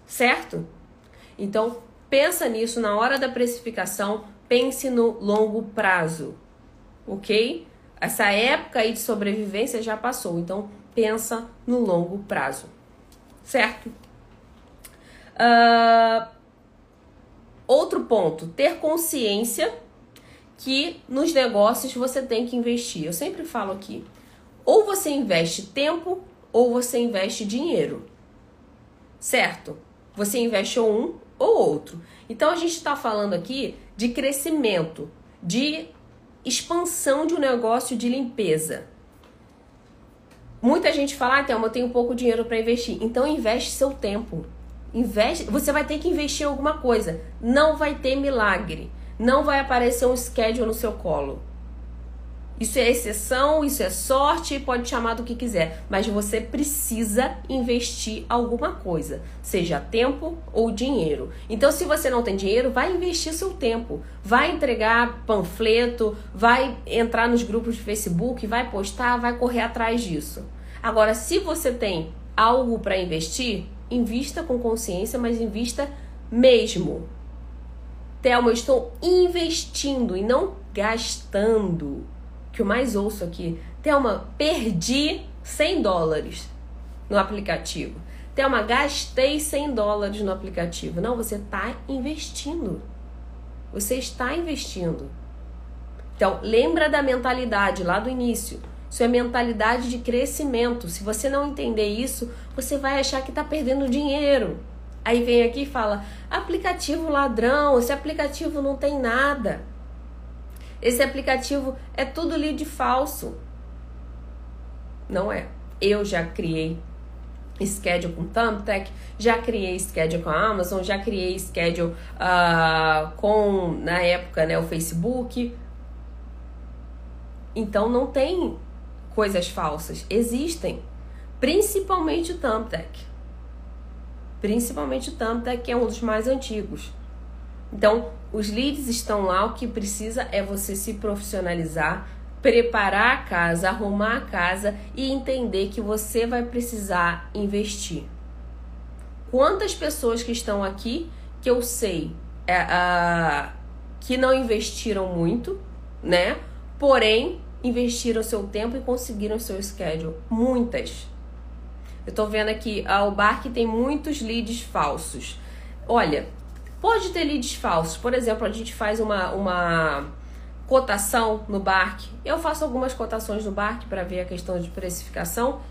Certo? Então, pensa nisso na hora da precificação, pense no longo prazo, ok? Essa época aí de sobrevivência já passou, então pensa no longo prazo, certo? Uh, outro ponto, ter consciência que nos negócios você tem que investir. Eu sempre falo aqui, ou você investe tempo ou você investe dinheiro, certo? Você investe ou um ou outro. Então a gente está falando aqui de crescimento, de expansão de um negócio de limpeza. Muita gente fala, ah, Thelma, eu tenho pouco dinheiro para investir. Então investe seu tempo. Investe, você vai ter que investir em alguma coisa. Não vai ter milagre. Não vai aparecer um schedule no seu colo. Isso é exceção, isso é sorte, pode chamar do que quiser, mas você precisa investir alguma coisa, seja tempo ou dinheiro. Então, se você não tem dinheiro, vai investir seu tempo, vai entregar panfleto, vai entrar nos grupos de Facebook, vai postar, vai correr atrás disso. Agora, se você tem algo para investir, invista com consciência, mas invista mesmo. Thelma, eu estou investindo e não gastando que eu mais ouço aqui. Thelma, perdi 100 dólares no aplicativo. Thelma, gastei 100 dólares no aplicativo. Não, você está investindo. Você está investindo. Então, lembra da mentalidade lá do início. Isso é mentalidade de crescimento. Se você não entender isso, você vai achar que está perdendo dinheiro. Aí vem aqui e fala: aplicativo ladrão, esse aplicativo não tem nada. Esse aplicativo é tudo lead falso. Não é. Eu já criei schedule com Thumbtack, já criei schedule com a Amazon, já criei schedule uh, com, na época, né, o Facebook. Então não tem coisas falsas. Existem. Principalmente o Thumbtack. Principalmente o Thumbtack, que é um dos mais antigos. Então, os leads estão lá, o que precisa é você se profissionalizar, preparar a casa, arrumar a casa e entender que você vai precisar investir. Quantas pessoas que estão aqui que eu sei é, que não investiram muito, né? Porém, investiram seu tempo e conseguiram seu schedule. Muitas. Eu tô vendo aqui, ah, o Bark tem muitos leads falsos. Olha, pode ter leads falsos. Por exemplo, a gente faz uma, uma cotação no Bark. Eu faço algumas cotações no Bark para ver a questão de precificação.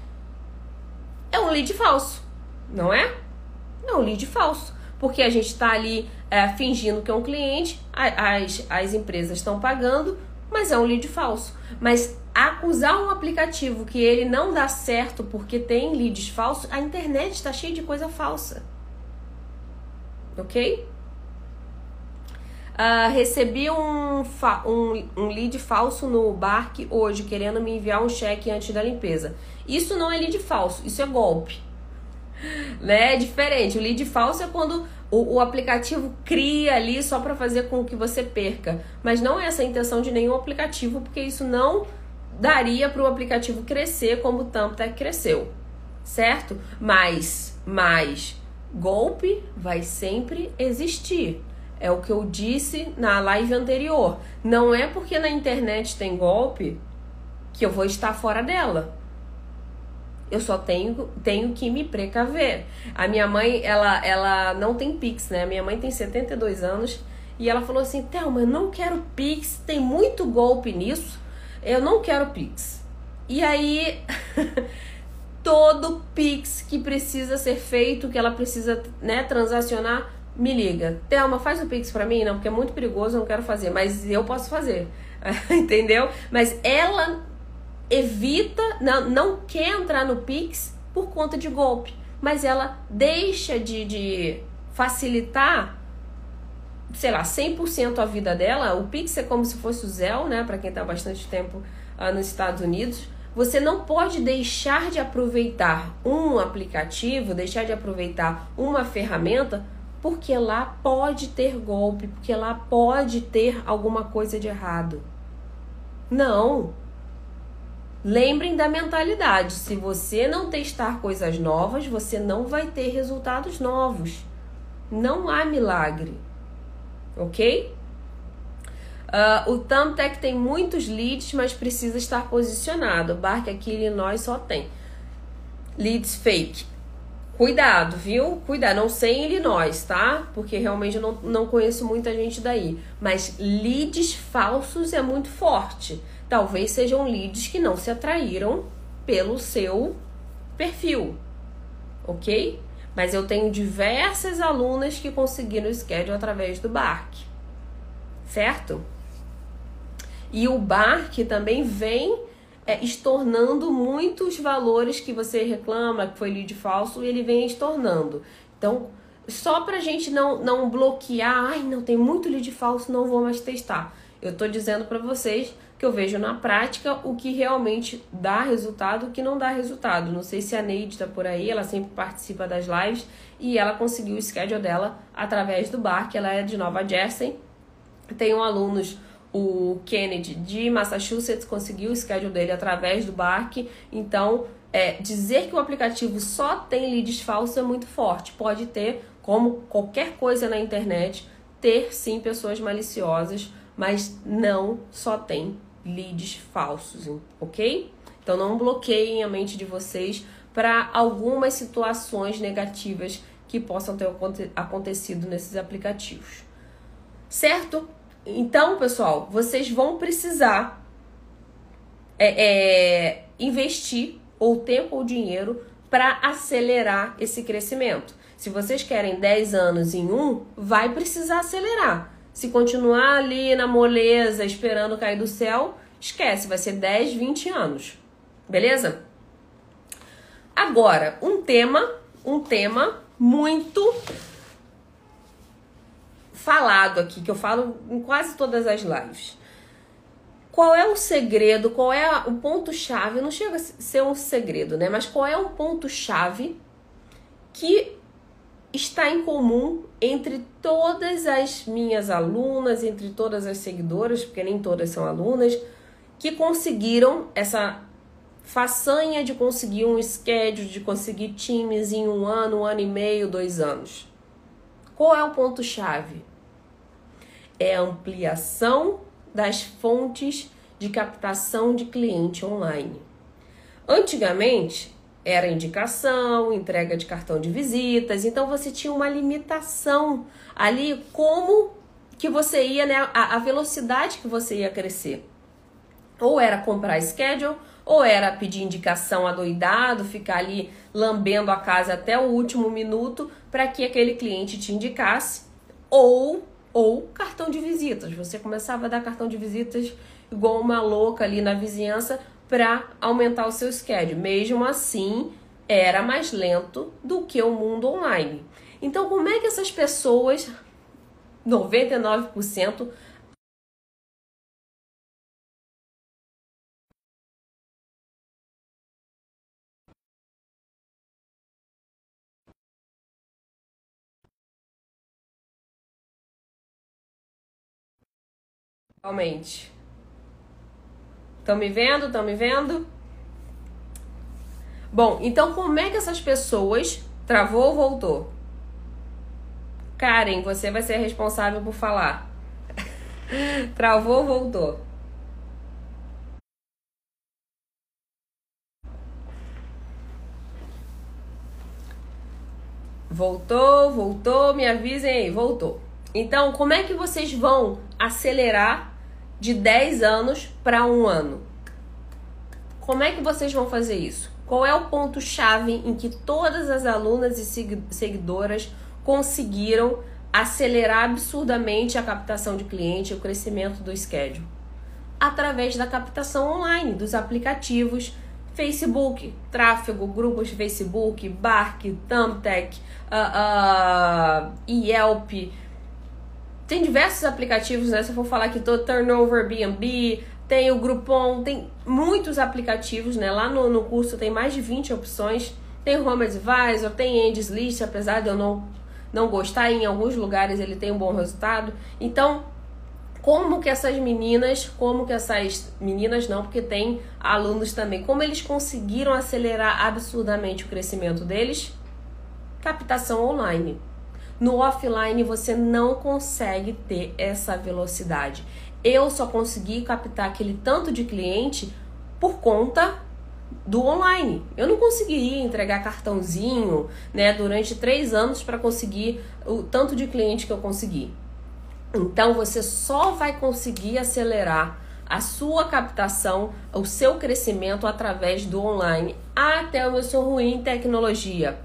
É um lead falso, não é? É um lead falso. Porque a gente está ali é, fingindo que é um cliente, as, as empresas estão pagando, mas é um lead falso. Mas acusar um aplicativo que ele não dá certo porque tem leads falsos, a internet está cheia de coisa falsa. Ok? Uh, recebi um, um, um lead falso no Bark hoje, querendo me enviar um cheque antes da limpeza. Isso não é lead falso, isso é golpe. Né? É diferente. O lead falso é quando o, o aplicativo cria ali só para fazer com que você perca. Mas não é essa a intenção de nenhum aplicativo, porque isso não daria para o aplicativo crescer como o Thumbtack cresceu, certo? Mas, mas golpe vai sempre existir. É o que eu disse na live anterior. Não é porque na internet tem golpe que eu vou estar fora dela. Eu só tenho, tenho que me precaver. A minha mãe, ela, ela não tem Pix, né? Minha mãe tem 72 anos e ela falou assim: Thelma, eu não quero Pix, tem muito golpe nisso eu não quero Pix. E aí, todo Pix que precisa ser feito, que ela precisa né, transacionar, me liga. Thelma, faz o Pix pra mim? Não, porque é muito perigoso, eu não quero fazer. Mas eu posso fazer. Entendeu? Mas ela evita, não, não quer entrar no Pix por conta de golpe. Mas ela deixa de, de facilitar sei lá, 100% a vida dela, o Pix é como se fosse o Zelle, né, para quem está bastante tempo uh, nos Estados Unidos. Você não pode deixar de aproveitar um aplicativo, deixar de aproveitar uma ferramenta, porque lá pode ter golpe, porque lá pode ter alguma coisa de errado. Não. Lembrem da mentalidade: se você não testar coisas novas, você não vai ter resultados novos. Não há milagre ok? Uh, o Thumbtack tem muitos leads, mas precisa estar posicionado. O Bark aqui Illinois só tem leads fake. Cuidado, viu? Cuidado, não sei em Illinois, tá? Porque realmente eu não, não conheço muita gente daí. Mas leads falsos é muito forte. Talvez sejam leads que não se atraíram pelo seu perfil, ok? Mas eu tenho diversas alunas que conseguiram o schedule através do BARC, certo? E o BARC também vem é, estornando muitos valores que você reclama que foi lead falso, e ele vem estornando. Então, só pra gente não, não bloquear, ai, não tem muito lead falso, não vou mais testar. Eu tô dizendo para vocês que eu vejo na prática o que realmente dá resultado, o que não dá resultado. Não sei se a Neide tá por aí, ela sempre participa das lives e ela conseguiu o schedule dela através do bar, que ela é de Nova Jersey. Tenho alunos, o Kennedy de Massachusetts conseguiu o schedule dele através do BARC, então é, dizer que o aplicativo só tem leads falsos é muito forte. Pode ter, como qualquer coisa na internet, ter sim pessoas maliciosas, mas não só tem leads falsos, ok? Então não bloqueiem a mente de vocês para algumas situações negativas que possam ter acontecido nesses aplicativos. Certo? Então, pessoal, vocês vão precisar é, é, investir ou tempo ou dinheiro para acelerar esse crescimento. Se vocês querem 10 anos em um, vai precisar acelerar. Se continuar ali na moleza, esperando cair do céu, esquece, vai ser 10, 20 anos. Beleza? Agora, um tema, um tema muito falado aqui, que eu falo em quase todas as lives. Qual é o segredo? Qual é o ponto-chave? Não chega a ser um segredo, né? Mas qual é o ponto-chave que está em comum entre todas as minhas alunas, entre todas as seguidoras, porque nem todas são alunas, que conseguiram essa façanha de conseguir um schedule, de conseguir times em um ano, um ano e meio, dois anos. Qual é o ponto-chave? É a ampliação das fontes de captação de cliente online. Antigamente, era indicação, entrega de cartão de visitas, então você tinha uma limitação ali como que você ia, né, a, a velocidade que você ia crescer. Ou era comprar schedule, ou era pedir indicação adoidado, ficar ali lambendo a casa até o último minuto para que aquele cliente te indicasse, ou ou cartão de visitas. Você começava a dar cartão de visitas igual uma louca ali na vizinhança para aumentar o seu schedule. Mesmo assim, era mais lento do que o mundo online. Então, como é que essas pessoas, 99%, Realmente. Estão me vendo? Estão me vendo? Bom, então como é que essas pessoas travou ou voltou? Karen, você vai ser responsável por falar. travou ou voltou? Voltou, voltou, me avisem aí, voltou. Então, como é que vocês vão acelerar de 10 anos para um ano. Como é que vocês vão fazer isso? Qual é o ponto-chave em que todas as alunas e seguidoras conseguiram acelerar absurdamente a captação de cliente e o crescimento do schedule? Através da captação online, dos aplicativos Facebook, tráfego, grupos de Facebook, Bark, Thumbtack, uh, uh, Yelp, tem diversos aplicativos, né? Se eu for falar aqui, todo Turnover, B&B, tem o Groupon, tem muitos aplicativos, né? Lá no, no curso tem mais de 20 opções. Tem Home Advisor, tem Andy's List, apesar de eu não, não gostar, em alguns lugares ele tem um bom resultado. Então, como que essas meninas, como que essas meninas não, porque tem alunos também, como eles conseguiram acelerar absurdamente o crescimento deles? Captação online. No offline você não consegue ter essa velocidade. Eu só consegui captar aquele tanto de cliente por conta do online. Eu não conseguiria entregar cartãozinho, né, durante três anos para conseguir o tanto de cliente que eu consegui. Então você só vai conseguir acelerar a sua captação, o seu crescimento através do online. Até eu sou ruim em tecnologia.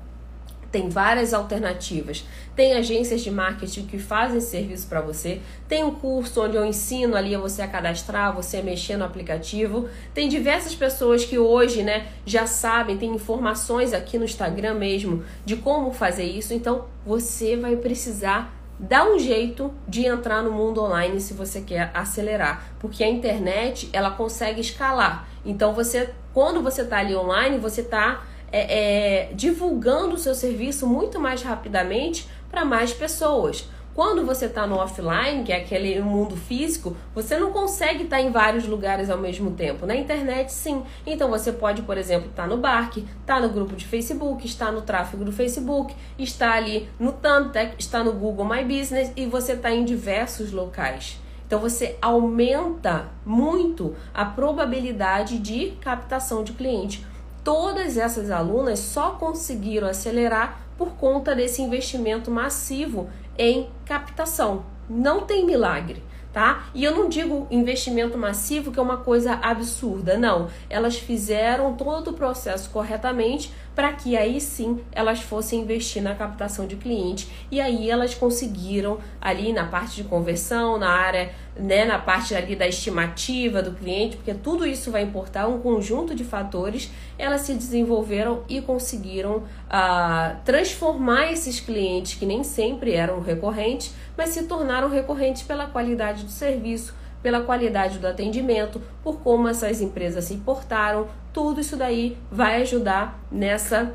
Tem várias alternativas. Tem agências de marketing que fazem serviço para você. Tem um curso onde eu ensino ali a você a cadastrar, você a mexer no aplicativo. Tem diversas pessoas que hoje, né, já sabem, tem informações aqui no Instagram mesmo de como fazer isso. Então, você vai precisar dar um jeito de entrar no mundo online se você quer acelerar, porque a internet ela consegue escalar. Então você, quando você está ali online, você está é, é, divulgando o seu serviço muito mais rapidamente para mais pessoas. Quando você está no offline, que é aquele mundo físico, você não consegue estar tá em vários lugares ao mesmo tempo. Na internet, sim. Então você pode, por exemplo, estar tá no Bark, estar tá no grupo de Facebook, estar no tráfego do Facebook, estar ali no Thumbtack, estar no Google My Business e você está em diversos locais. Então você aumenta muito a probabilidade de captação de cliente todas essas alunas só conseguiram acelerar por conta desse investimento massivo em captação. Não tem milagre tá? E eu não digo investimento massivo que é uma coisa absurda, não. Elas fizeram todo o processo corretamente para que aí sim elas fossem investir na captação de cliente e aí elas conseguiram ali na parte de conversão, na área, né, na parte ali da estimativa do cliente, porque tudo isso vai importar um conjunto de fatores, elas se desenvolveram e conseguiram uh, transformar esses clientes que nem sempre eram recorrentes mas se tornaram recorrentes pela qualidade do serviço, pela qualidade do atendimento, por como essas empresas se importaram. Tudo isso daí vai ajudar nessa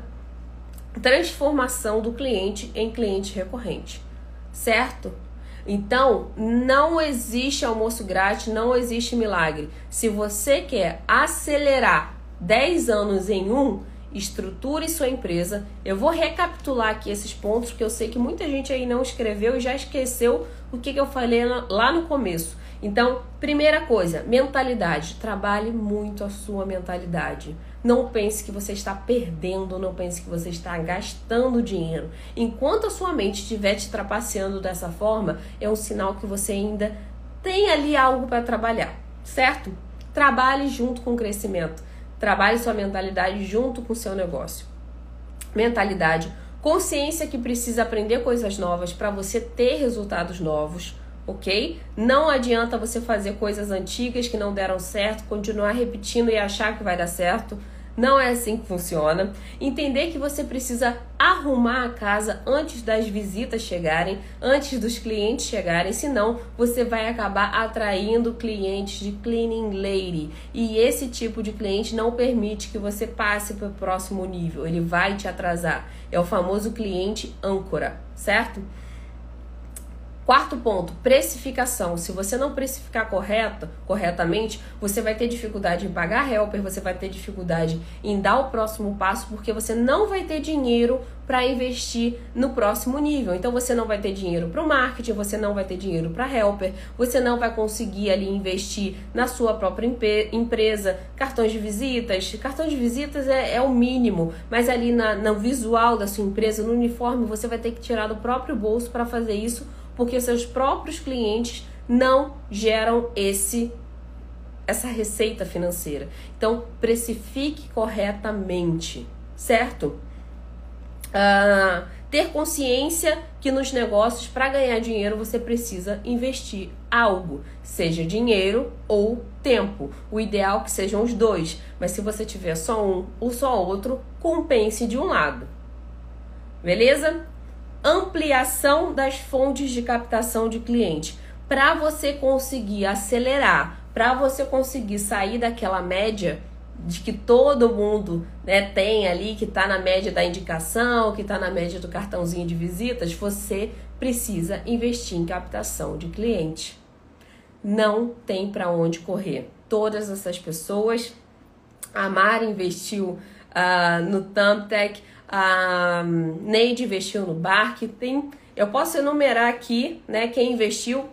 transformação do cliente em cliente recorrente, certo? Então, não existe almoço grátis, não existe milagre. Se você quer acelerar 10 anos em um, estruture sua empresa. Eu vou recapitular aqui esses pontos, porque eu sei que muita gente aí não escreveu e já esqueceu o que, que eu falei lá no começo. Então, primeira coisa, mentalidade. Trabalhe muito a sua mentalidade. Não pense que você está perdendo, não pense que você está gastando dinheiro. Enquanto a sua mente estiver te trapaceando dessa forma, é um sinal que você ainda tem ali algo para trabalhar, certo? Trabalhe junto com o crescimento. Trabalhe sua mentalidade junto com o seu negócio. Mentalidade, consciência que precisa aprender coisas novas para você ter resultados novos ok? Não adianta você fazer coisas antigas que não deram certo, continuar repetindo e achar que vai dar certo. Não é assim que funciona. Entender que você precisa arrumar a casa antes das visitas chegarem, antes dos clientes chegarem, senão você vai acabar atraindo clientes de cleaning lady. E esse tipo de cliente não permite que você passe para o próximo nível, ele vai te atrasar. É o famoso cliente âncora, certo? Quarto ponto, precificação. Se você não precificar correta, corretamente, você vai ter dificuldade em pagar helper, você vai ter dificuldade em dar o próximo passo, porque você não vai ter dinheiro para investir no próximo nível. Então você não vai ter dinheiro para o marketing, você não vai ter dinheiro para helper, você não vai conseguir ali investir na sua própria empresa, cartões de visitas. Cartão de visitas é, é o mínimo, mas ali na, no visual da sua empresa, no uniforme, você vai ter que tirar do próprio bolso para fazer isso porque seus próprios clientes não geram esse essa receita financeira. Então, precifique corretamente, certo? Uh, ter consciência que nos negócios, para ganhar dinheiro, você precisa investir algo, seja dinheiro ou tempo. O ideal é que sejam os dois, mas se você tiver só um ou só outro, compense de um lado. Beleza? Ampliação das fontes de captação de cliente. Para você conseguir acelerar, para você conseguir sair daquela média de que todo mundo né, tem ali, que está na média da indicação, que está na média do cartãozinho de visitas, você precisa investir em captação de cliente. Não tem para onde correr. Todas essas pessoas, a Mari investiu uh, no Thumbtack, a Neide investiu no Bark, tem, eu posso enumerar aqui, né, quem investiu,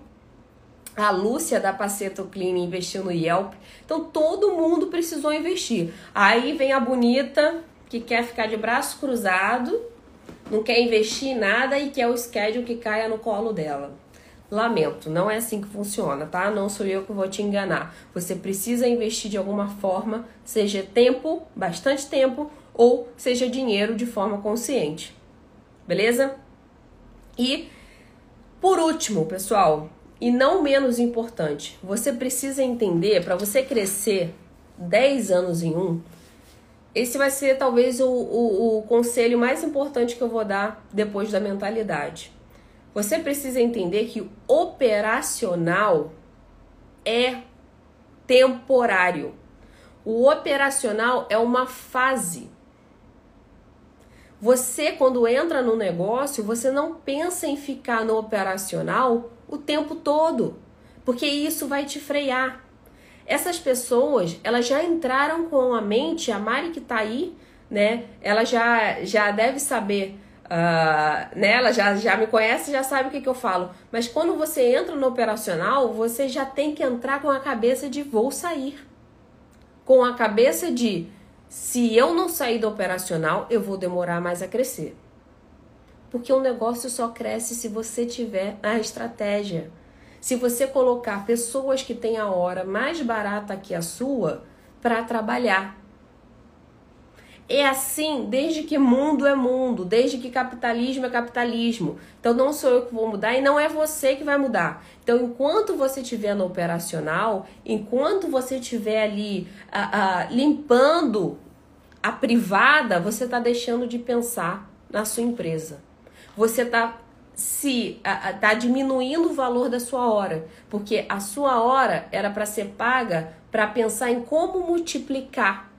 a Lúcia da Paceto Clean investiu no Yelp. Então todo mundo precisou investir. Aí vem a bonita que quer ficar de braço cruzado, não quer investir em nada e quer o schedule que caia no colo dela. Lamento, não é assim que funciona, tá? Não sou eu que vou te enganar. Você precisa investir de alguma forma, seja tempo, bastante tempo, ou seja dinheiro de forma consciente. Beleza? E por último, pessoal, e não menos importante, você precisa entender para você crescer 10 anos em um. Esse vai ser talvez o, o, o conselho mais importante que eu vou dar depois da mentalidade. Você precisa entender que operacional é temporário. O operacional é uma fase. Você, quando entra no negócio, você não pensa em ficar no operacional o tempo todo, porque isso vai te frear. Essas pessoas, elas já entraram com a mente, a Mari que tá aí, né? Ela já, já deve saber, uh, né? Ela já, já me conhece, já sabe o que, que eu falo. Mas quando você entra no operacional, você já tem que entrar com a cabeça de vou sair. Com a cabeça de se eu não sair do operacional, eu vou demorar mais a crescer. Porque o negócio só cresce se você tiver a estratégia. Se você colocar pessoas que têm a hora mais barata que a sua para trabalhar. É assim desde que mundo é mundo, desde que capitalismo é capitalismo. Então não sou eu que vou mudar e não é você que vai mudar. Então, enquanto você estiver no operacional, enquanto você estiver ali limpando a privada, você está deixando de pensar na sua empresa. Você está se está diminuindo o valor da sua hora, porque a sua hora era para ser paga para pensar em como multiplicar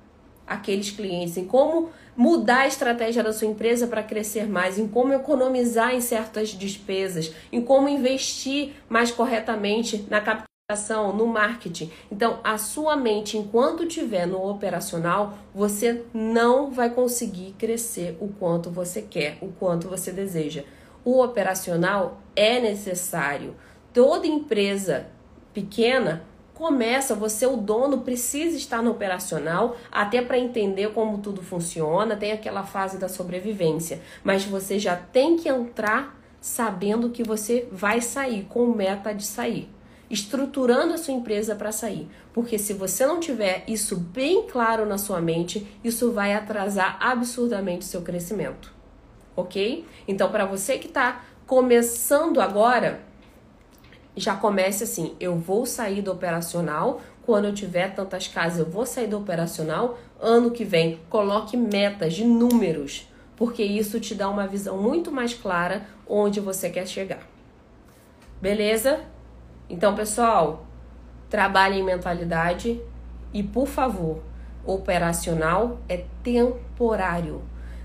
aqueles clientes, em como mudar a estratégia da sua empresa para crescer mais, em como economizar em certas despesas, em como investir mais corretamente na captação, no marketing. Então, a sua mente, enquanto estiver no operacional, você não vai conseguir crescer o quanto você quer, o quanto você deseja. O operacional é necessário. Toda empresa pequena, começa, você o dono precisa estar no operacional até para entender como tudo funciona, tem aquela fase da sobrevivência, mas você já tem que entrar sabendo que você vai sair com meta de sair, estruturando a sua empresa para sair, porque se você não tiver isso bem claro na sua mente, isso vai atrasar absurdamente o seu crescimento. OK? Então para você que está começando agora, já comece assim: eu vou sair do operacional. Quando eu tiver tantas casas, eu vou sair do operacional. Ano que vem, coloque metas de números, porque isso te dá uma visão muito mais clara onde você quer chegar. Beleza? Então, pessoal, trabalhe em mentalidade e, por favor, operacional é temporário.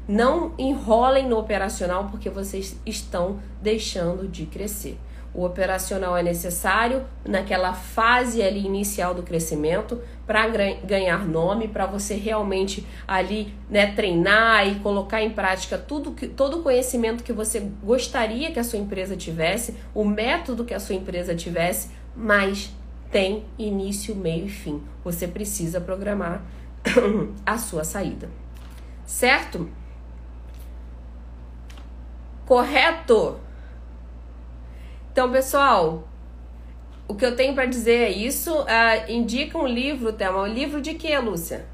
Não enrolem no operacional porque vocês estão deixando de crescer. O operacional é necessário naquela fase ali inicial do crescimento para ganhar nome, para você realmente ali né, treinar e colocar em prática tudo que, todo o conhecimento que você gostaria que a sua empresa tivesse, o método que a sua empresa tivesse, mas tem início, meio e fim. Você precisa programar a sua saída. Certo? Correto? Então, pessoal, o que eu tenho para dizer é isso. Uh, indica um livro, tema. Um livro de quê, Lúcia?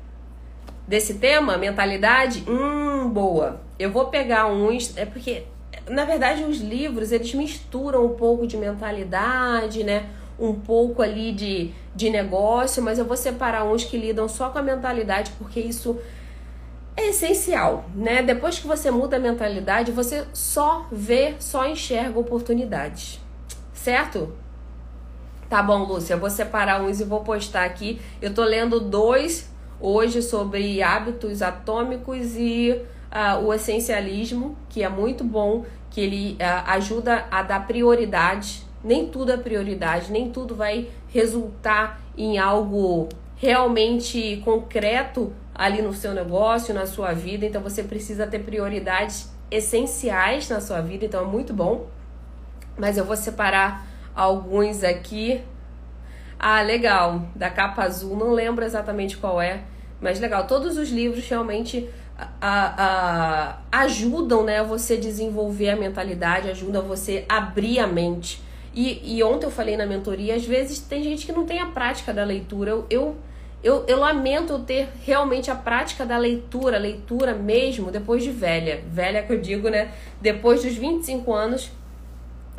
Desse tema, mentalidade? Hum, boa. Eu vou pegar uns. É porque, na verdade, os livros eles misturam um pouco de mentalidade, né? Um pouco ali de, de negócio, mas eu vou separar uns que lidam só com a mentalidade, porque isso é essencial, né? Depois que você muda a mentalidade, você só vê, só enxerga oportunidades certo? Tá bom, Lúcia, eu vou separar uns e vou postar aqui. Eu tô lendo dois hoje sobre hábitos atômicos e uh, o essencialismo, que é muito bom, que ele uh, ajuda a dar prioridade. Nem tudo é prioridade, nem tudo vai resultar em algo realmente concreto ali no seu negócio, na sua vida. Então você precisa ter prioridades essenciais na sua vida, então é muito bom mas eu vou separar alguns aqui. Ah, legal, da capa azul, não lembro exatamente qual é, mas legal. Todos os livros realmente a, a, ajudam né, você desenvolver a mentalidade, ajudam você abrir a mente. E, e ontem eu falei na mentoria, às vezes tem gente que não tem a prática da leitura. Eu, eu, eu, eu lamento ter realmente a prática da leitura, leitura mesmo, depois de velha. Velha que eu digo, né? Depois dos 25 anos,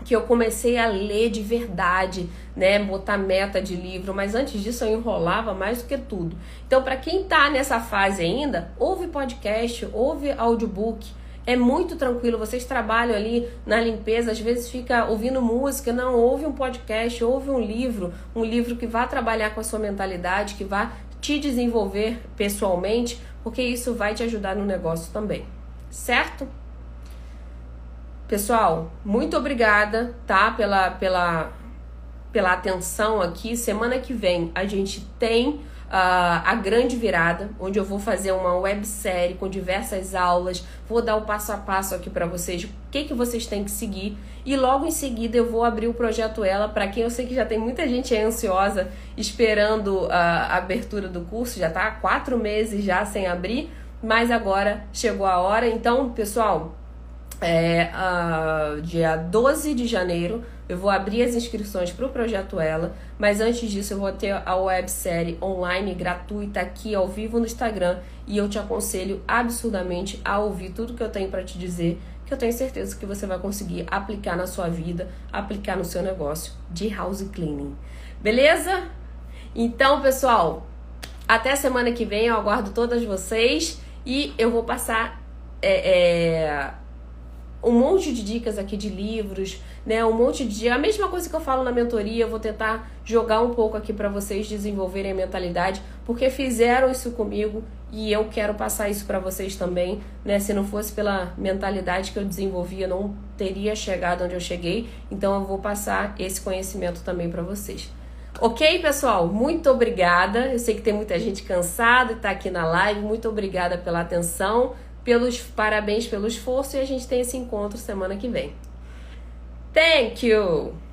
que eu comecei a ler de verdade, né, botar meta de livro, mas antes disso eu enrolava mais do que tudo. Então, para quem tá nessa fase ainda, ouve podcast, ouve audiobook, é muito tranquilo. Vocês trabalham ali na limpeza, às vezes fica ouvindo música, não, ouve um podcast, ouve um livro, um livro que vá trabalhar com a sua mentalidade, que vá te desenvolver pessoalmente, porque isso vai te ajudar no negócio também. Certo? Pessoal, muito obrigada, tá? Pela, pela, pela atenção aqui. Semana que vem a gente tem uh, a grande virada, onde eu vou fazer uma websérie com diversas aulas. Vou dar o passo a passo aqui para vocês, o que, que vocês têm que seguir. E logo em seguida eu vou abrir o projeto Ela, para quem eu sei que já tem muita gente ansiosa esperando a abertura do curso, já tá há quatro meses já sem abrir, mas agora chegou a hora. Então, pessoal é, uh, dia 12 de janeiro eu vou abrir as inscrições para o projeto Ela, mas antes disso eu vou ter a websérie online gratuita aqui ao vivo no Instagram e eu te aconselho absurdamente a ouvir tudo que eu tenho para te dizer, que eu tenho certeza que você vai conseguir aplicar na sua vida, aplicar no seu negócio de house cleaning. Beleza? Então, pessoal, até semana que vem eu aguardo todas vocês e eu vou passar é, é um monte de dicas aqui de livros, né? Um monte de a mesma coisa que eu falo na mentoria, eu vou tentar jogar um pouco aqui para vocês desenvolverem a mentalidade, porque fizeram isso comigo e eu quero passar isso para vocês também, né? Se não fosse pela mentalidade que eu desenvolvi, eu não teria chegado onde eu cheguei, então eu vou passar esse conhecimento também para vocês. Ok, pessoal? Muito obrigada. Eu sei que tem muita gente cansada e tá aqui na live. Muito obrigada pela atenção pelos parabéns pelo esforço e a gente tem esse encontro semana que vem. Thank you!